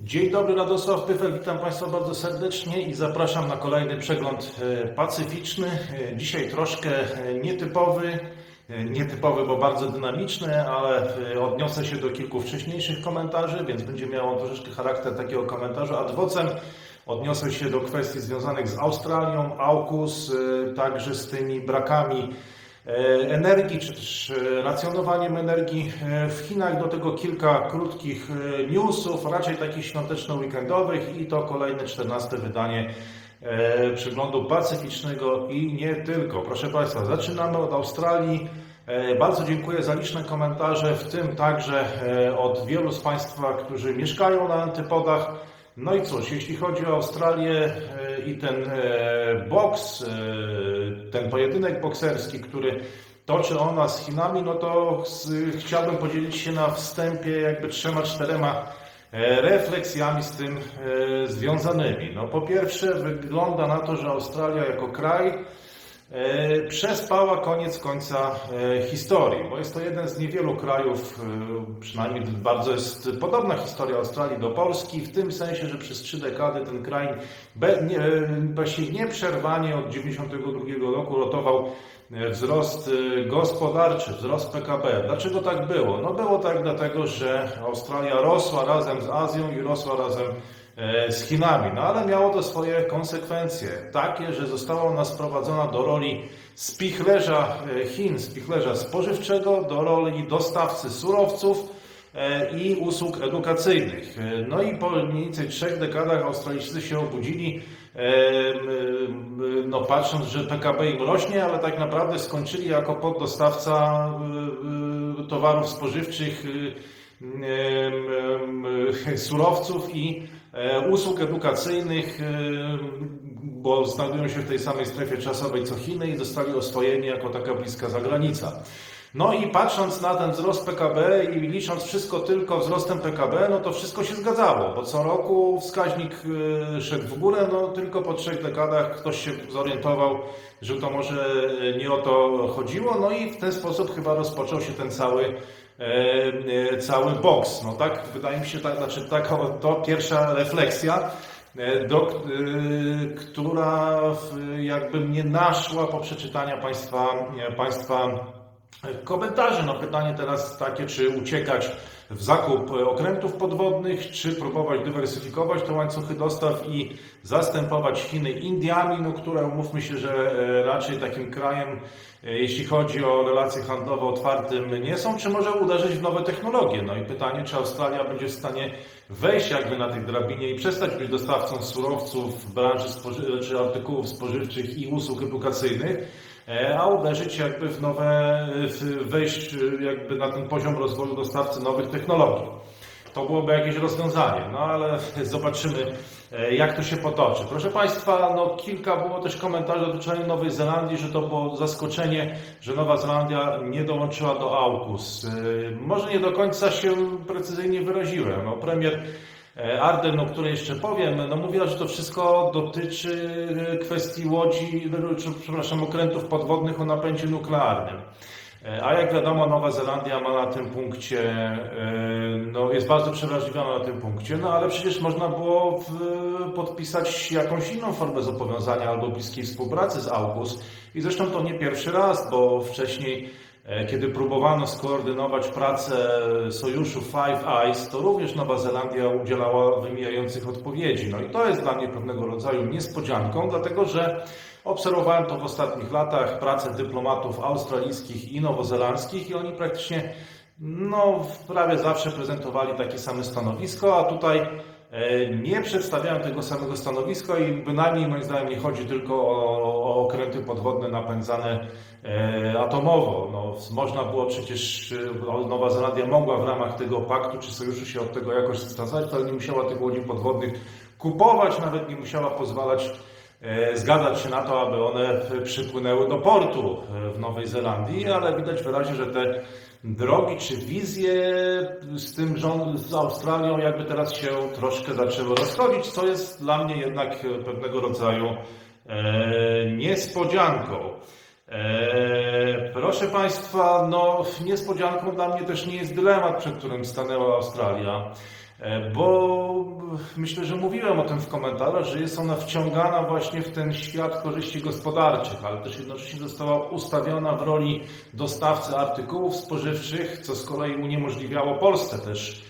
Dzień dobry, Radosław Pyfel, witam Państwa bardzo serdecznie i zapraszam na kolejny przegląd e, pacyficzny. E, Dzisiaj troszkę e, nietypowy, nietypowy, bo bardzo dynamiczny, ale odniosę się do kilku wcześniejszych komentarzy, więc będzie miało on troszeczkę charakter takiego komentarza ad vocem. Odniosę się do kwestii związanych z Australią, AUKUS, także z tymi brakami energii, czy też e, racjonowaniem energii e, w Chinach. Do tego kilka krótkich e, newsów, raczej takich świąteczno-weekendowych i to kolejne 14 wydanie e, przeglądu pacyficznego i nie tylko. Proszę Państwa, zaczynamy od Australii. E, Bardzo dziękuję za liczne komentarze, w tym także e, od wielu z Państwa, którzy mieszkają na antypodach. No i cóż, jeśli chodzi o Australię e, i ten e, boks, e, ten pojedynek bokserski, który toczy ona z Chinami, no to chciałbym podzielić się na wstępie jakby trzema, czterema refleksjami z tym związanymi. No po pierwsze wygląda na to, że Australia jako kraj przespała koniec końca e, historii, bo jest to jeden z niewielu krajów, e, przynajmniej bardzo jest podobna historia Australii do Polski, w tym sensie, że przez trzy dekady ten kraj be, nie, e, właściwie nieprzerwanie od 1992 roku rotował e, wzrost e, gospodarczy, wzrost PKB. Dlaczego tak było? No było tak dlatego, że Australia rosła razem z Azją i rosła razem e, z Chinami. No ale miało to swoje konsekwencje. Takie, że została ona sprowadzona do roli spichlerza e, Chin, spichlerza spożywczego, do roli dostawcy surowców e, i usług edukacyjnych. E, No i po mniej więcej trzech dekadach Australijczycy się obudzili, e, no patrząc, że PKB im rośnie, ale tak naprawdę skończyli jako poddostawca e, e, towarów spożywczych, e, surowców i e, usług edukacyjnych, e, bo znajdują się w tej samej strefie czasowej co Chiny i zostali oswojeni jako taka bliska zagranica. No i patrząc na ten wzrost PKB i licząc wszystko tylko wzrostem PKB, no to wszystko się zgadzało, bo co roku wskaźnik e, szedł w górę, no tylko po trzech dekadach ktoś się zorientował, że to może nie o to chodziło, no i w ten sposób chyba rozpoczął się ten cały e, cały boks. No tak, wydaje mi się, tak, znaczy taka to pierwsza refleksja, do, która jakby mnie naszła po przeczytaniu Państwa, państwa komentarzy. No pytanie teraz takie, czy uciekać w zakup okrętów podwodnych, czy próbować dywersyfikować te łańcuchy dostaw i zastępować Chiny Indiami, no, które umówmy się, że e, raczej takim krajem, e, jeśli chodzi o relacje handlowe otwartym nie są, czy może uderzyć w nowe technologie. No i pytanie, czy Australia będzie w stanie wejść jakby na tej drabinie i przestać być dostawcą surowców w branży spoży- czy artykułów spożywczych i usług edukacyjnych, a uderzyć jakby w nowe, wejść e, jakby na ten poziom rozwoju dostawcy nowych technologii. To byłoby jakieś rozwiązanie, no ale zobaczymy, e, jak to się potoczy. Proszę Państwa, no kilka było też komentarzy dotyczących Nowej Zelandii, że to było zaskoczenie, że Nowa Zelandia nie dołączyła do AUKUS. E, Może nie do końca się precyzyjnie wyraziłem. No, premier E, Arden, o której jeszcze powiem, no mówiła, że to wszystko dotyczy e, kwestii łodzi, czy, przepraszam, okrętów podwodnych o napędzie nuklearnym. E, A jak wiadomo, Nowa Zelandia ma na tym punkcie, e, no jest bardzo przewrażliwiona na tym punkcie, no ale przecież można było w, podpisać jakąś inną formę zobowiązania albo bliskiej współpracy z AUKUS. I zresztą to nie pierwszy raz, bo wcześniej E, Kiedy próbowano skoordynować pracę sojuszu Five Eyes, to również Nowa Zelandia udzielała wymijających odpowiedzi. No i to jest dla mnie pewnego rodzaju niespodzianką, dlatego że obserwowałem to w ostatnich latach, pracę dyplomatów australijskich i nowozelandzkich i oni praktycznie no, prawie zawsze prezentowali takie same stanowisko, a tutaj e, nie przedstawiają tego samego stanowiska i bynajmniej moim zdaniem nie chodzi tylko o, o okręty podwodne napędzane e, atomowo. No, można było przecież, e, Nowa Zelandia mogła w ramach tego paktu czy sojuszu się od tego jakoś dystansować, ale nie musiała tych łodzi podwodnych kupować, nawet nie musiała pozwalać e, zgadzać się na to, aby one przypłynęły do portu e, w Nowej Zelandii, ale widać wyraźnie, że te drogi czy wizje z tym rząd, z Australią jakby teraz się troszkę zaczęły rozchodzić, co jest dla mnie jednak pewnego rodzaju e, niespodzianką. E, proszę Państwa, no niespodzianką dla mnie też nie jest dylemat, przed którym stanęła Australia, bo myślę, że mówiłem o tym w komentarzach, że jest ona wciągana właśnie w ten świat korzyści gospodarczych, ale też jednocześnie została ustawiona w roli dostawcy artykułów spożywczych, co z kolei uniemożliwiało Polsce też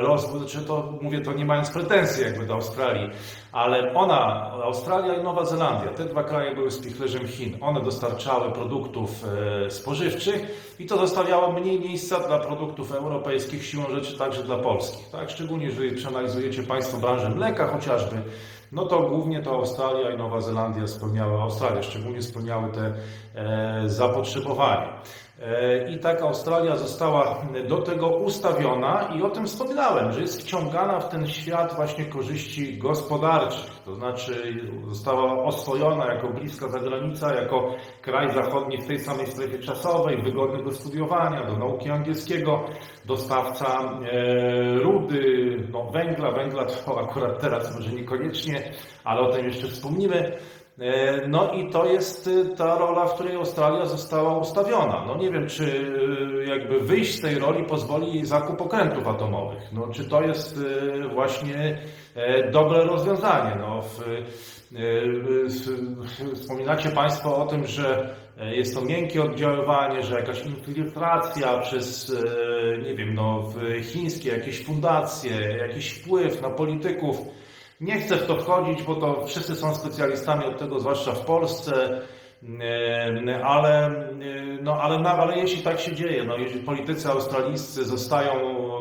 rozwój, czy to mówię to nie mając pretensji jakby do Australii, ale ona, Australia i Nowa Zelandia, te dwa kraje były spichlerzem Chin. One dostarczały produktów e, spożywczych i to zostawiało mniej miejsca dla produktów europejskich, siłą rzeczy także dla polskich. Tak? Szczególnie jeżeli przeanalizujecie Państwo branżę mleka chociażby, no to głównie to Australia i Nowa Zelandia spełniały, Australia szczególnie spełniały te e, zapotrzebowanie. E, I tak Australia została do tego ustawiona i o tym wspominałem, że jest wciągana w ten świat właśnie korzyści gospodarczych. To znaczy została oswojona jako bliska zagranica, jako kraj zachodni w tej samej strefie czasowej, wygodny do studiowania, do nauki angielskiego, dostawca e, rudy, no, węgla, węgla to akurat teraz może niekoniecznie, ale o tym jeszcze wspomnimy. E, no i to jest y, ta rola, w której Australia została ustawiona. No nie wiem, czy y, jakby wyjść z tej roli pozwoli jej zakup okrętów atomowych. No, czy to jest y, właśnie e, dobre rozwiązanie? No, w, wspominacie Państwo o tym, że e, jest to miękkie oddziaływanie, że jakaś infiltracja przez, nie wiem, no, chińskie jakieś fundacje, jakiś wpływ na polityków nie chcę w to wchodzić, bo to wszyscy są specjalistami od tego, zwłaszcza w Polsce. E, ale, no, ale, ale jeśli tak się dzieje, no, jeżeli politycy australijscy zostają,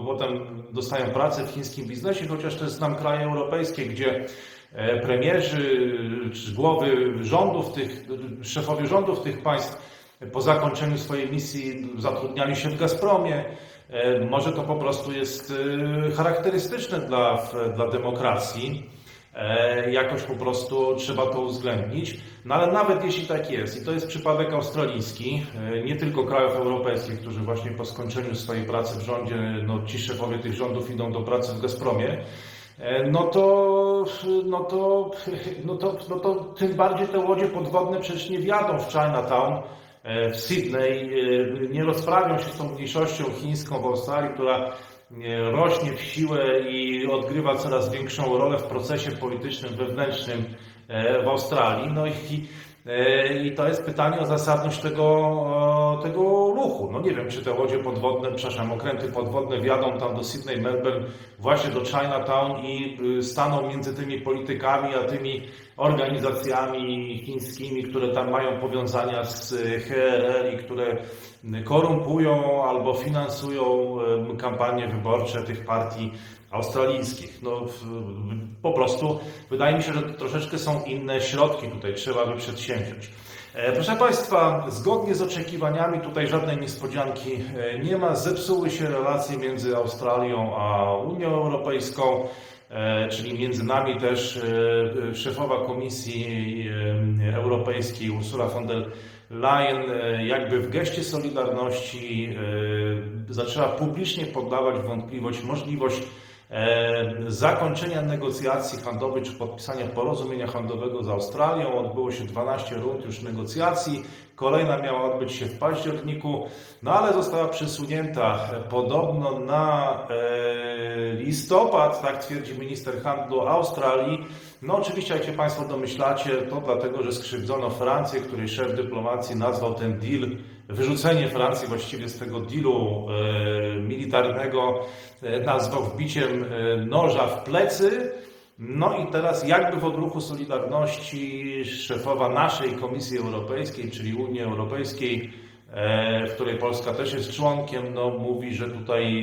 potem dostają pracę w chińskim biznesie, chociaż to jest nam kraje europejskie, gdzie e, premierzy czy głowy rządów tych, szefowie rządów tych państw po zakończeniu swojej misji zatrudniali się w Gazpromie. E, może to po prostu jest e, charakterystyczne dla, dla demokracji. E, jakoś po prostu trzeba to uwzględnić. No ale nawet jeśli tak jest, i to jest przypadek australijski, nie tylko krajów europejskich, którzy właśnie po skończeniu swojej pracy w rządzie, no ci szefowie tych rządów idą do pracy w Gazpromie, no to, no to, no to, no to tym bardziej te łodzie podwodne przecież nie wjadą w Chinatown, E, w Sydney e, nie rozprawią się z tą mniejszością chińską w Australii, która e, rośnie w siłę i odgrywa coraz większą rolę w procesie politycznym, wewnętrznym w Australii. No i, i to jest pytanie o zasadność tego, tego ruchu. No nie wiem, czy te łodzie podwodne, przepraszam, okręty podwodne wjadą tam do Sydney, Melbourne, właśnie do Chinatown i staną między tymi politykami, a tymi organizacjami chińskimi, które tam mają powiązania z HRL i które korumpują albo finansują kampanie wyborcze tych partii australijskich. No, po prostu wydaje mi się, że troszeczkę są inne środki tutaj trzeba by przedsięwziąć. E, proszę Państwa, zgodnie z oczekiwaniami tutaj żadnej niespodzianki e, nie ma. Zepsuły się relacje między Australią a Unią Europejską. E, czyli między nami też szefowa Komisji Europejskiej Ursula von der Leyen jakby w geście solidarności zaczęła publicznie poddawać wątpliwość możliwość zakończenia negocjacji handlowych czy podpisania porozumienia handlowego z Australią. Odbyło się 12 rund już negocjacji. Kolejna miała odbyć się w październiku, no ale została przesunięta podobno na listopad, tak twierdzi minister handlu Australii. No oczywiście, jak się Państwo domyślacie, to dlatego, że skrzywdzono Francję, której szef dyplomacji nazwał ten deal, wyrzucenie Francji właściwie z tego dealu e, militarnego, e, nazwał wbiciem e, noża w plecy. No i teraz jakby w odruchu Solidarności szefowa naszej Komisji Europejskiej, czyli Unii Europejskiej, w której Polska też jest członkiem, no, mówi, że tutaj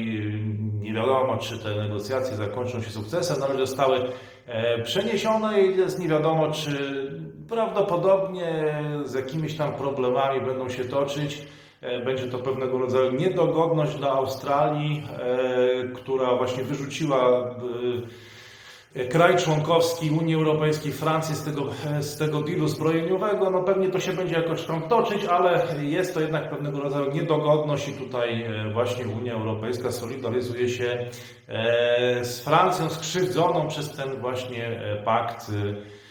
nie wiadomo, czy te negocjacje zakończą się sukcesem, no ale zostały przeniesione i jest nie wiadomo, czy prawdopodobnie z jakimiś tam problemami będą się toczyć. E, będzie to pewnego rodzaju niedogodność dla Australii, e, która właśnie wyrzuciła kraj członkowski Unii Europejskiej, Francji z tego, z tego dealu zbrojeniowego, no pewnie to się będzie jakoś tam toczyć, ale jest to jednak pewnego rodzaju niedogodność i tutaj e, właśnie Unia Europejska solidaryzuje się e, z Francją skrzywdzoną przez ten właśnie e, pakt e,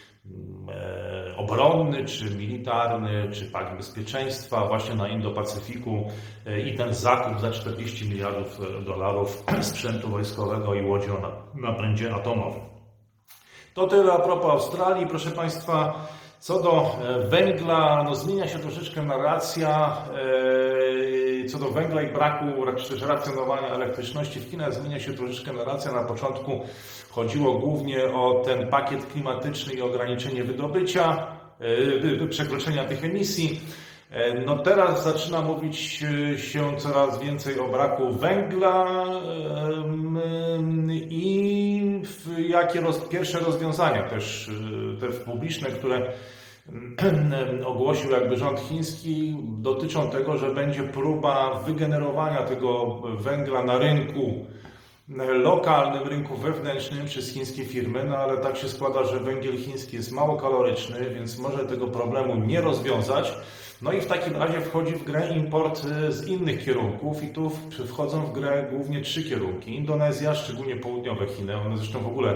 obronny, czy militarny, czy pakt bezpieczeństwa właśnie na Indo-Pacyfiku e, i ten zakup za 40 miliardów dolarów sprzętu wojskowego i łodzią na napędzie atomowym. To tyle a propos Australii. Proszę Państwa, co do węgla, no zmienia się troszeczkę narracja. Co do węgla i braku, też racjonowania elektryczności w Chinach, zmienia się troszeczkę narracja. Na początku chodziło głównie o ten pakiet klimatyczny i ograniczenie wydobycia, przekroczenia tych emisji. No teraz zaczyna mówić się coraz więcej o braku węgla i jakie roz, pierwsze rozwiązania też te publiczne, które ogłosił jakby rząd chiński, dotyczą tego, że będzie próba wygenerowania tego węgla na rynku lokalnym, rynku wewnętrznym przez chińskie firmy, no ale tak się składa, że węgiel chiński jest mało kaloryczny, więc może tego problemu nie rozwiązać. No i w takim razie wchodzi w grę import z innych kierunków i tu wchodzą w grę głównie trzy kierunki. Indonezja, szczególnie południowe Chiny, one zresztą w ogóle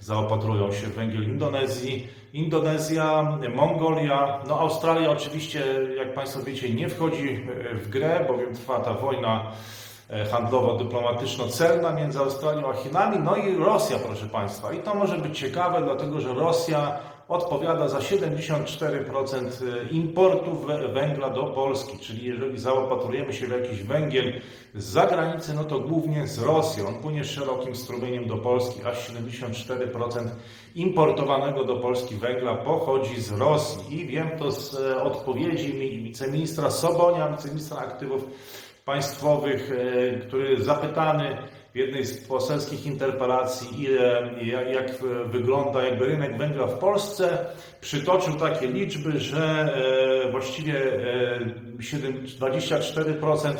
zaopatrują się w węgiel Indonezji, Indonezja, Mongolia, no Australia oczywiście, jak Państwo wiecie, nie wchodzi w grę, bowiem trwa ta wojna handlowo-dyplomatyczno-celna między Australią a Chinami, no i Rosja, proszę Państwa. I to może być ciekawe, dlatego że Rosja odpowiada za 74% importu węgla do Polski. Czyli jeżeli zaopatrujemy się w jakiś węgiel z zagranicy, no to głównie z Rosji. On płynie szerokim strumieniem do Polski, aż 74% importowanego do Polski węgla pochodzi z Rosji. I wiem to z odpowiedzi wiceministra Sobonia, wiceministra aktywów państwowych, który zapytany w jednej z poselskich interpelacji, ile, jak wygląda jakby rynek węgla w Polsce, przytoczył takie liczby, że właściwie 24%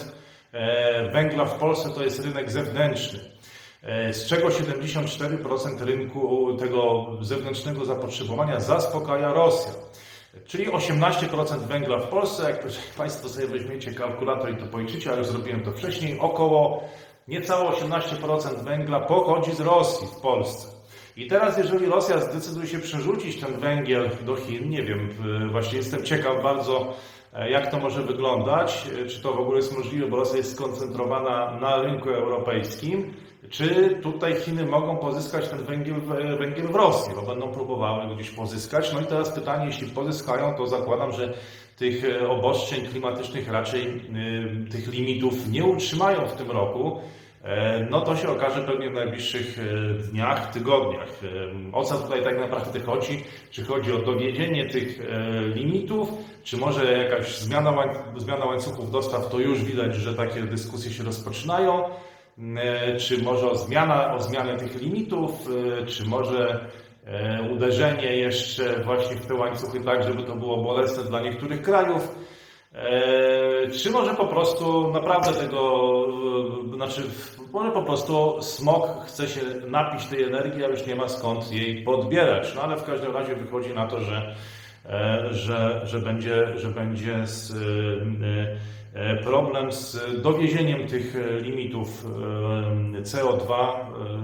węgla w Polsce to jest rynek zewnętrzny, z czego 74% rynku tego zewnętrznego zapotrzebowania zaspokaja Rosja. Czyli 18% węgla w Polsce, jak Państwo sobie weźmiecie kalkulator i to policzycie, ale zrobiłem to wcześniej, około niecałe 18% węgla pochodzi z Rosji w Polsce. I teraz, jeżeli Rosja zdecyduje się przerzucić ten węgiel do Chin, nie wiem, właśnie jestem ciekaw bardzo, jak to może wyglądać, czy to w ogóle jest możliwe, bo Rosja jest skoncentrowana na rynku europejskim, czy tutaj Chiny mogą pozyskać ten węgiel, węgiel w Rosji, bo będą próbowały go gdzieś pozyskać. No i teraz pytanie, jeśli pozyskają, to zakładam, że tych obostrzeń klimatycznych raczej tych limitów nie utrzymają w tym roku. No to się okaże pewnie w najbliższych dniach, tygodniach. O co tutaj tak naprawdę chodzi? Czy chodzi o dowiedzienie tych limitów, czy może jakaś zmiana, zmiana łańcuchów dostaw, to już widać, że takie dyskusje się rozpoczynają. Czy może o, zmiana, o zmianę tych limitów, czy może uderzenie jeszcze właśnie w te łańcuchy tak, żeby to było bolesne dla niektórych krajów, czy może po prostu naprawdę tego, znaczy może po prostu smog chce się napić tej energii, a już nie ma skąd jej podbierać. No ale w każdym razie wychodzi na to, że, że, że będzie, że będzie z, problem z dowiezieniem tych limitów CO2,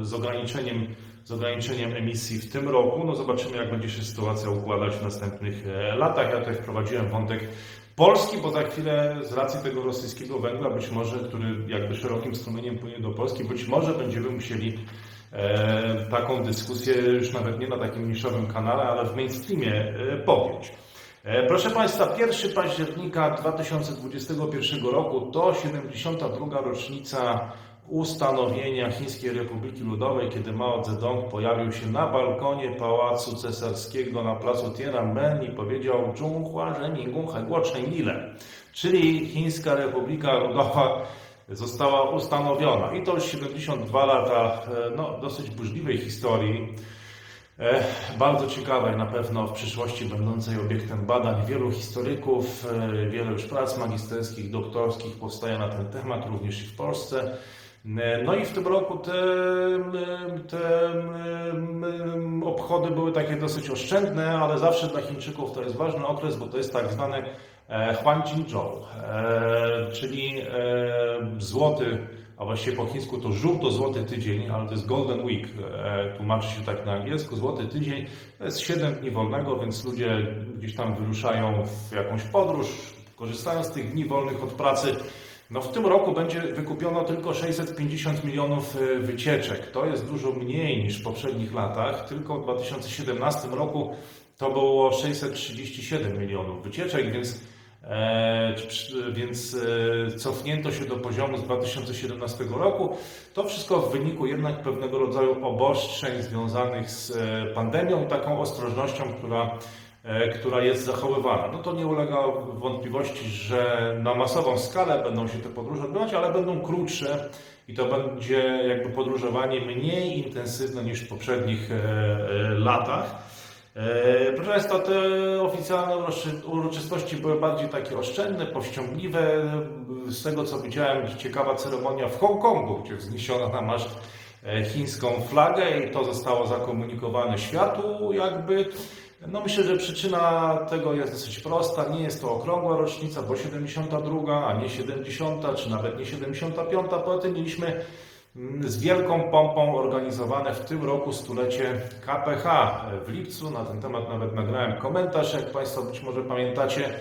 z ograniczeniem, z ograniczeniem emisji w tym roku. No zobaczymy, jak będzie się sytuacja układać w następnych latach. Ja tutaj wprowadziłem wątek Polski, bo za chwilę z racji tego rosyjskiego węgla, być może, który jakby szerokim strumieniem płynie do Polski, być może będziemy musieli e, taką dyskusję już nawet nie na takim niszowym kanale, ale w mainstreamie e, podjąć. Proszę Państwa, 1 października 2021 roku to 72. rocznica ustanowienia Chińskiej Republiki Ludowej, kiedy Mao Zedong pojawił się na balkonie Pałacu Cesarskiego na placu Tiananmen i powiedział Zhonghua Renmingun Heguo Ile, czyli Chińska Republika Ludowa została ustanowiona. I to już 72 lata no, dosyć burzliwej historii bardzo ciekawej na pewno w przyszłości będącej obiektem badań wielu historyków, wiele już prac magisterskich, doktorskich powstaje na ten temat, również i w Polsce. No i w tym roku te, te obchody były takie dosyć oszczędne, ale zawsze dla Chińczyków to jest ważny okres, bo to jest tak zwany Huanqingzhou, czyli złoty a właściwie po chińsku to żółto-złoty tydzień, ale to jest Golden Week, e, tłumaczy się tak na angielsku, złoty tydzień, to jest 7 dni wolnego, więc ludzie gdzieś tam wyruszają w jakąś podróż, korzystają z tych dni wolnych od pracy. No w tym roku będzie wykupiono tylko 650 milionów e, wycieczek. To jest dużo mniej niż w poprzednich latach. Tylko w 2017 roku to było 637 milionów wycieczek, więc, e, więc e, cofnięto się do poziomu z 2017 roku. To wszystko w wyniku jednak pewnego rodzaju obostrzeń związanych z e, pandemią taką ostrożnością, która która jest zachowywana. No to nie ulega wątpliwości, że na masową skalę będą się te podróże odbywać, ale będą krótsze i to będzie jakby podróżowanie mniej intensywne niż w poprzednich e, e, latach. Proszę Państwa, te oficjalne uroczystości były bardziej takie oszczędne, powściągliwe. Z tego co widziałem, ciekawa ceremonia w Hongkongu, gdzie wzniesiono na maszt chińską flagę i to zostało zakomunikowane światu jakby. No myślę, że przyczyna tego jest dosyć prosta. Nie jest to okrągła rocznica, bo 72, a nie 70, czy nawet nie 75. Poza tym mieliśmy mm, z wielką pompą organizowane w tym roku stulecie KPH w lipcu. Na ten temat nawet nagrałem komentarz, jak Państwo być może pamiętacie.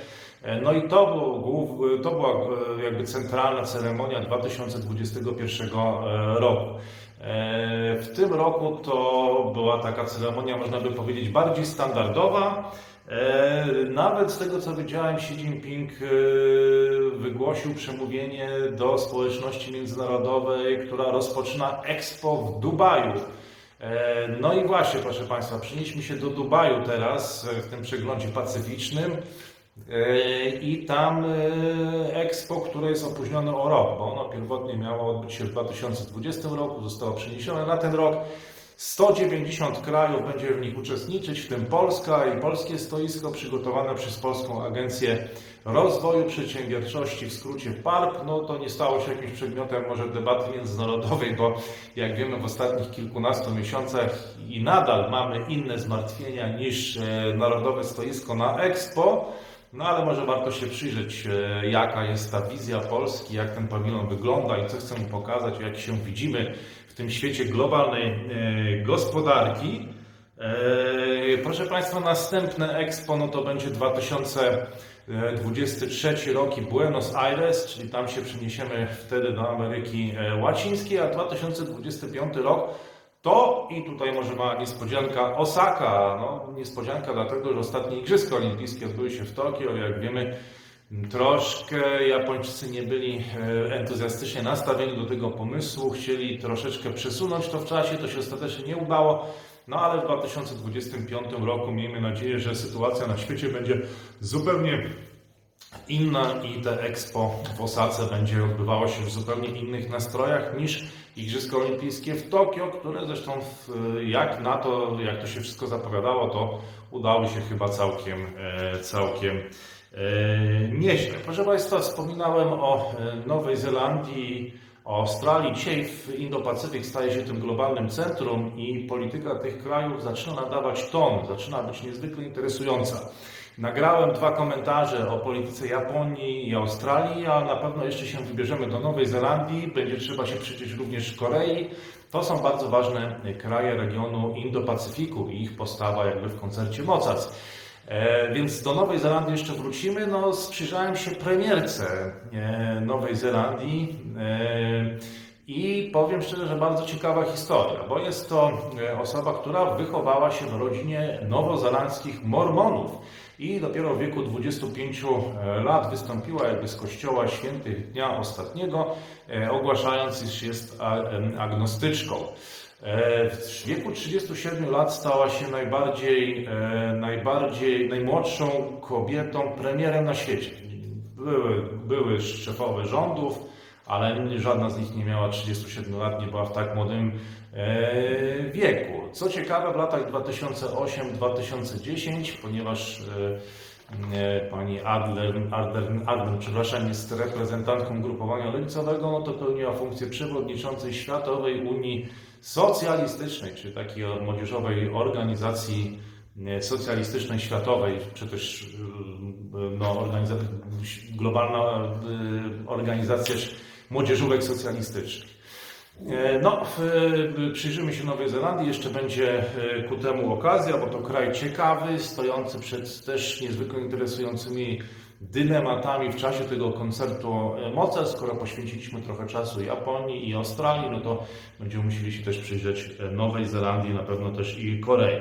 No i to, był, to była e, jakby centralna ceremonia 2021 e, roku. E, w tym roku to była taka ceremonia, można by powiedzieć, bardziej standardowa. E, nawet z tego co wiedziałem, Xi Jinping e, wygłosił przemówienie do społeczności międzynarodowej, która rozpoczyna Expo w Dubaju. No i właśnie, proszę Państwa, przenieśmy się do Dubaju teraz w tym przeglądzie pacyficznym. E, I tam e, Expo, które jest opóźnione o rok, bo ono pierwotnie miało odbyć się w 2020 roku, zostało przeniesione na ten rok. 190 krajów będzie w nich uczestniczyć, w tym Polska i polskie stoisko przygotowane przez Polską Agencję Rozwoju Przedsiębiorczości, w skrócie PARP. No to nie stało się jakimś przedmiotem może debaty międzynarodowej, bo jak wiemy w ostatnich kilkunastu miesiącach i nadal mamy inne zmartwienia niż e, Narodowe Stoisko na Expo. No ale może warto się przyjrzeć, e, jaka jest ta wizja Polski, jak ten pawilon wygląda i co chcemy pokazać, jak się widzimy w tym świecie globalnej e, gospodarki. E, proszę Państwa, następne Expo no to będzie 2023 rok i Buenos Aires, czyli tam się przeniesiemy wtedy do Ameryki Łacińskiej, a 2025 rok to i tutaj może mała niespodzianka Osaka. No, niespodzianka dlatego, że ostatnie Igrzyska Olimpijskie odbyły się w Tokio. Jak wiemy, troszkę Japończycy nie byli e, entuzjastycznie nastawieni do tego pomysłu. Chcieli troszeczkę przesunąć to w czasie, to się ostatecznie nie udało. No ale w 2025 roku miejmy nadzieję, że sytuacja na świecie będzie zupełnie inna i te Expo w Osace będzie odbywało się w zupełnie innych nastrojach niż Igrzyska Olimpijskie w Tokio, które zresztą jak na to, jak to się wszystko zapowiadało, to udało się chyba całkiem, e, całkiem e, nieźle. Proszę Państwa, wspominałem o e, Nowej Zelandii, o Australii. Dzisiaj w Indo-Pacyfik staje się tym globalnym centrum i polityka tych krajów zaczyna nadawać ton, zaczyna być niezwykle interesująca. Nagrałem dwa komentarze o polityce Japonii i Australii, a na pewno jeszcze się wybierzemy do Nowej Zelandii. Będzie trzeba się przyjrzeć również Korei. To są bardzo ważne kraje regionu Indo-Pacyfiku i ich postawa jakby w koncercie mocarstw. E, więc do Nowej Zelandii jeszcze wrócimy. No, sprzyjrzałem się premierce e, Nowej Zelandii e, i powiem szczerze, że bardzo ciekawa historia, bo jest to e, osoba, która wychowała się w rodzinie nowozelandzkich mormonów i dopiero w wieku 25 e, lat wystąpiła jakby z kościoła świętych dnia ostatniego, e, ogłaszając, iż jest agnostyczką. E, w wieku 37 lat stała się najbardziej, najbardziej, najmłodszą kobietą premierem na świecie. Były, były szefowe rządów, ale żadna z nich nie miała 37 lat, nie była w tak młodym wieku. Co ciekawe, w latach 2008-2010, ponieważ e, e, pani Adler, Adler, Adler, przepraszam, jest reprezentantką grupowania lewicowego, no to pełniła funkcję przewodniczącej Światowej Unii Socjalistycznej, czyli takiej młodzieżowej organizacji socjalistycznej światowej, czy też no, organizacja, globalna organizacja młodzieżówek socjalistycznych. E, No, w- przyjrzymy się Nowej Zelandii. Jeszcze będzie e, ku temu okazja, bo to kraj ciekawy, stojący przed też niezwykle interesującymi dylematami w czasie tego koncertu e, mocarstw. Skoro poświęciliśmy trochę czasu Japonii i Australii, no to będziemy musieli się też przyjrzeć e, Nowej Zelandii, na pewno też i Korei.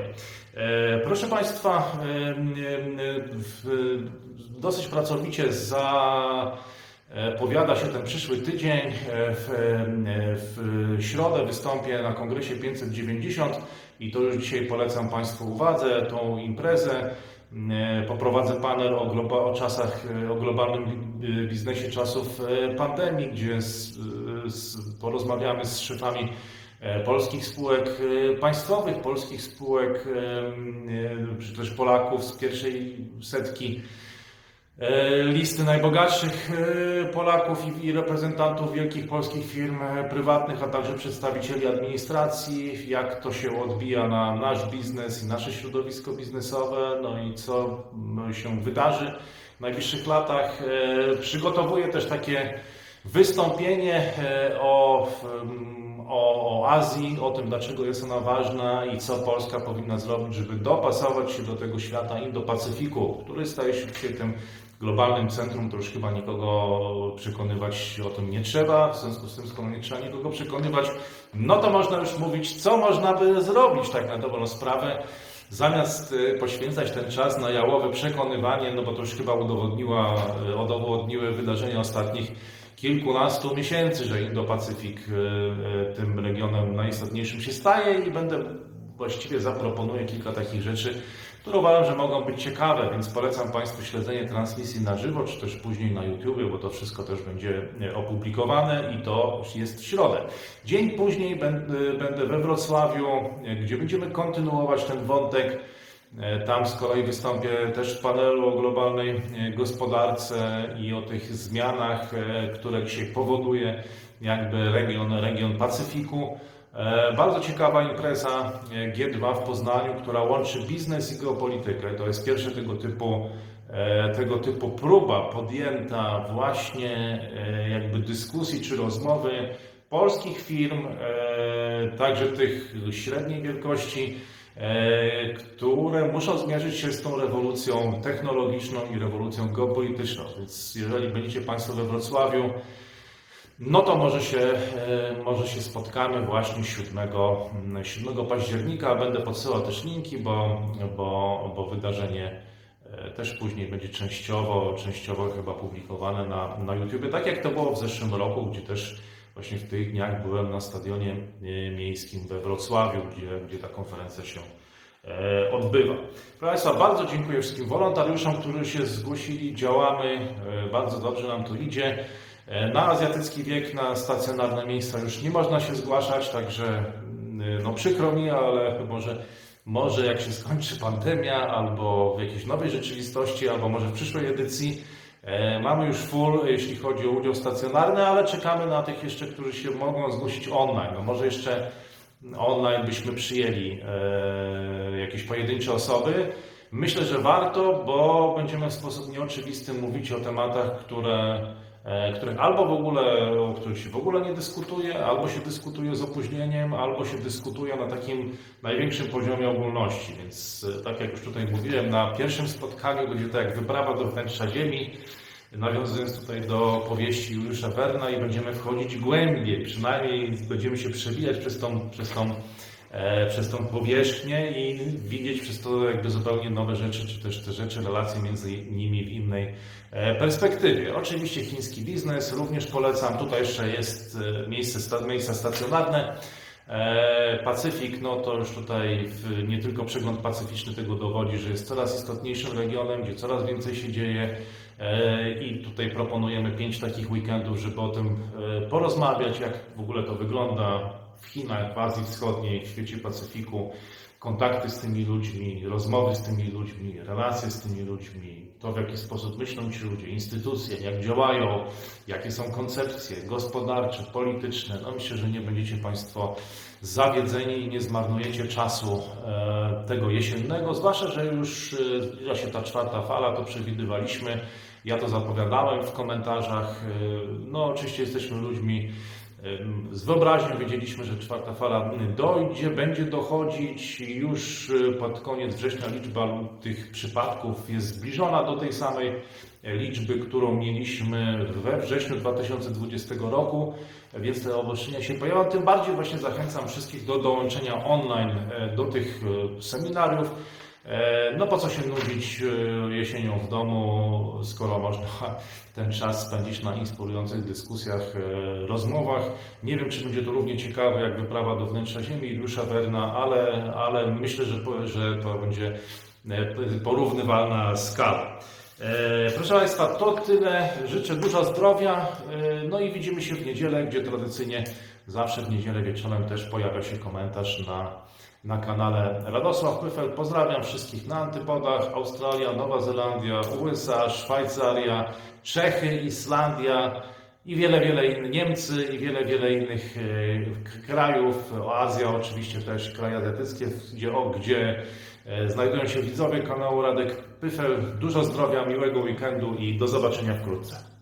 E, Proszę Państwa, e, e, dosyć pracowicie za E, Powiada się ten przyszły tydzień. E, W, e, w środę wystąpię na kongresie 590 i to już dzisiaj polecam Państwu uwadze tą imprezę. E, Poprowadzę panel o, globa, o czasach, e, o globalnym bi- biznesie czasów e, pandemii, gdzie z, z, porozmawiamy z szefami e, polskich spółek e, państwowych, polskich spółek, e, e, czy też Polaków z pierwszej setki E, listy najbogatszych e, Polaków i- reprezentantów wielkich polskich firm e, prywatnych, a także przedstawicieli administracji, jak to się odbija na nasz biznes i nasze środowisko biznesowe, no i co się wydarzy w najbliższych latach. E, Przygotowuję też takie wystąpienie e, o, o, o Azji, o tym, dlaczego jest ona ważna i co Polska powinna zrobić, żeby dopasować się do tego świata Indo-Pacyfiku, który staje się dzisiaj tym globalnym centrum, to już chyba nikogo przekonywać o tym nie trzeba. W związku z tym, skoro nie trzeba nikogo przekonywać, no to można już mówić, co można by zrobić tak na dobrą sprawę. Zamiast y, poświęcać ten czas na jałowe przekonywanie, no bo to już chyba udowodniła, y, udowodniły wydarzenia ostatnich kilkunastu miesięcy, że Indo-Pacyfik y, y, tym regionem najistotniejszym się staje i będę właściwie zaproponuję kilka takich rzeczy, które uważam, że mogą być ciekawe, więc polecam Państwu śledzenie transmisji na żywo, czy też później na YouTube, bo to wszystko też będzie e, opublikowane i to jest w środę. Dzień później będę, we Wrocławiu, e, gdzie będziemy kontynuować ten wątek. E, Tam z kolei wystąpię też w panelu o globalnej e, gospodarce i o tych zmianach, e, które dzisiaj powoduje jakby region, region Pacyfiku. Bardzo ciekawa impreza e, G2 w Poznaniu, która łączy biznes i geopolitykę. To jest pierwsza tego typu, tego typu próba podjęta właśnie jakby dyskusji czy rozmowy polskich firm, także tych średniej wielkości, które muszą zmierzyć się z tą rewolucją technologiczną i rewolucją geopolityczną. Więc jeżeli będziecie Państwo we Wrocławiu, no to może się, e, może się spotkamy właśnie 7, mm, 7 października. Będę podsyłał też linki, bo, bo, bo wydarzenie e, też później będzie częściowo, częściowo chyba publikowane na, na YouTube, tak jak to było w zeszłym roku, gdzie też właśnie w tych dniach byłem na stadionie e, miejskim we Wrocławiu, gdzie, gdzie ta konferencja się e, odbywa. Proszę Państwa, bardzo dziękuję wszystkim wolontariuszom, którzy się zgłosili. Działamy, e, bardzo dobrze nam to idzie. Na azjatycki wiek, na stacjonarne miejsca już nie można się zgłaszać, także mm, no przykro mi, ale może, może jak się skończy pandemia, albo w jakiejś nowej rzeczywistości, albo może w przyszłej edycji, mamy już full, jeśli chodzi o udział stacjonarny, ale czekamy na tych jeszcze, którzy się mogą zgłosić online. No może jeszcze online byśmy przyjęli e, jakieś pojedyncze osoby. Myślę, że warto, bo będziemy w sposób nieoczywisty mówić o tematach, które, e, których albo w ogóle, o których się w ogóle nie dyskutuje, albo się dyskutuje z opóźnieniem, albo się dyskutuje na takim największym poziomie ogólności. Więc e, tak jak już tutaj mówiłem, na pierwszym spotkaniu będzie to jak wyprawa do wnętrza Ziemi, nawiązując tutaj do powieści Juliusza Werna i będziemy wchodzić głębiej, przynajmniej będziemy się przewijać przez tą, przez tą, e, przez tą powierzchnię i widzieć przez to jakby zupełnie nowe rzeczy, czy też te rzeczy, relacje między nimi w innej e, perspektywie. Oczywiście chiński biznes również polecam. Tutaj jeszcze jest e, miejsce, miejsca stacjonarne. E, Pacyfik, no to już tutaj nie tylko przegląd pacyficzny tego dowodzi, że jest coraz istotniejszym regionem, gdzie coraz więcej się dzieje. E, I tutaj proponujemy pięć takich weekendów, żeby o tym e, porozmawiać, jak w ogóle to wygląda w Chinach, w Azji Wschodniej, w świecie Pacyfiku, kontakty z tymi ludźmi, rozmowy z tymi ludźmi, relacje z tymi ludźmi, to w jaki sposób myślą ci ludzie, instytucje, jak działają, jakie są koncepcje gospodarcze, polityczne. No myślę, że nie będziecie Państwo zawiedzeni i nie zmarnujecie czasu e, tego jesiennego, zwłaszcza, że już e, zbliża się ta czwarta fala, to przewidywaliśmy. Ja to zapowiadałem w komentarzach. No, oczywiście jesteśmy ludźmi z wyobraźnią wiedzieliśmy, że czwarta fala dojdzie, będzie dochodzić. Już pod koniec września liczba tych przypadków jest zbliżona do tej samej liczby, którą mieliśmy we wrześniu 2020 roku, więc te obostrzenia się pojawią. Tym bardziej właśnie zachęcam wszystkich do dołączenia online do tych seminariów. No po co się nudzić jesienią w domu, skoro można ten czas spędzić na inspirujących dyskusjach, rozmowach. Nie wiem, czy będzie to równie ciekawe jak wyprawa do wnętrza Ziemi Juliusza Werna, ale, ale myślę, że, że to będzie porównywalna skala. Proszę Państwa, to tyle. Życzę dużo zdrowia. No i widzimy się w niedzielę, gdzie tradycyjnie zawsze w niedzielę wieczorem też pojawia się komentarz na, na kanale Radosław Pyfel. Pozdrawiam wszystkich na antypodach. Australia, Nowa Zelandia, USA, Szwajcaria, Czechy, Islandia i wiele, wiele innych, Niemcy i wiele, wiele innych krajów. Azja oczywiście też, kraje azjatyckie, gdzie, o, gdzie znajdują się widzowie kanału Radek Pyfel. Dużo zdrowia, miłego weekendu i do zobaczenia wkrótce.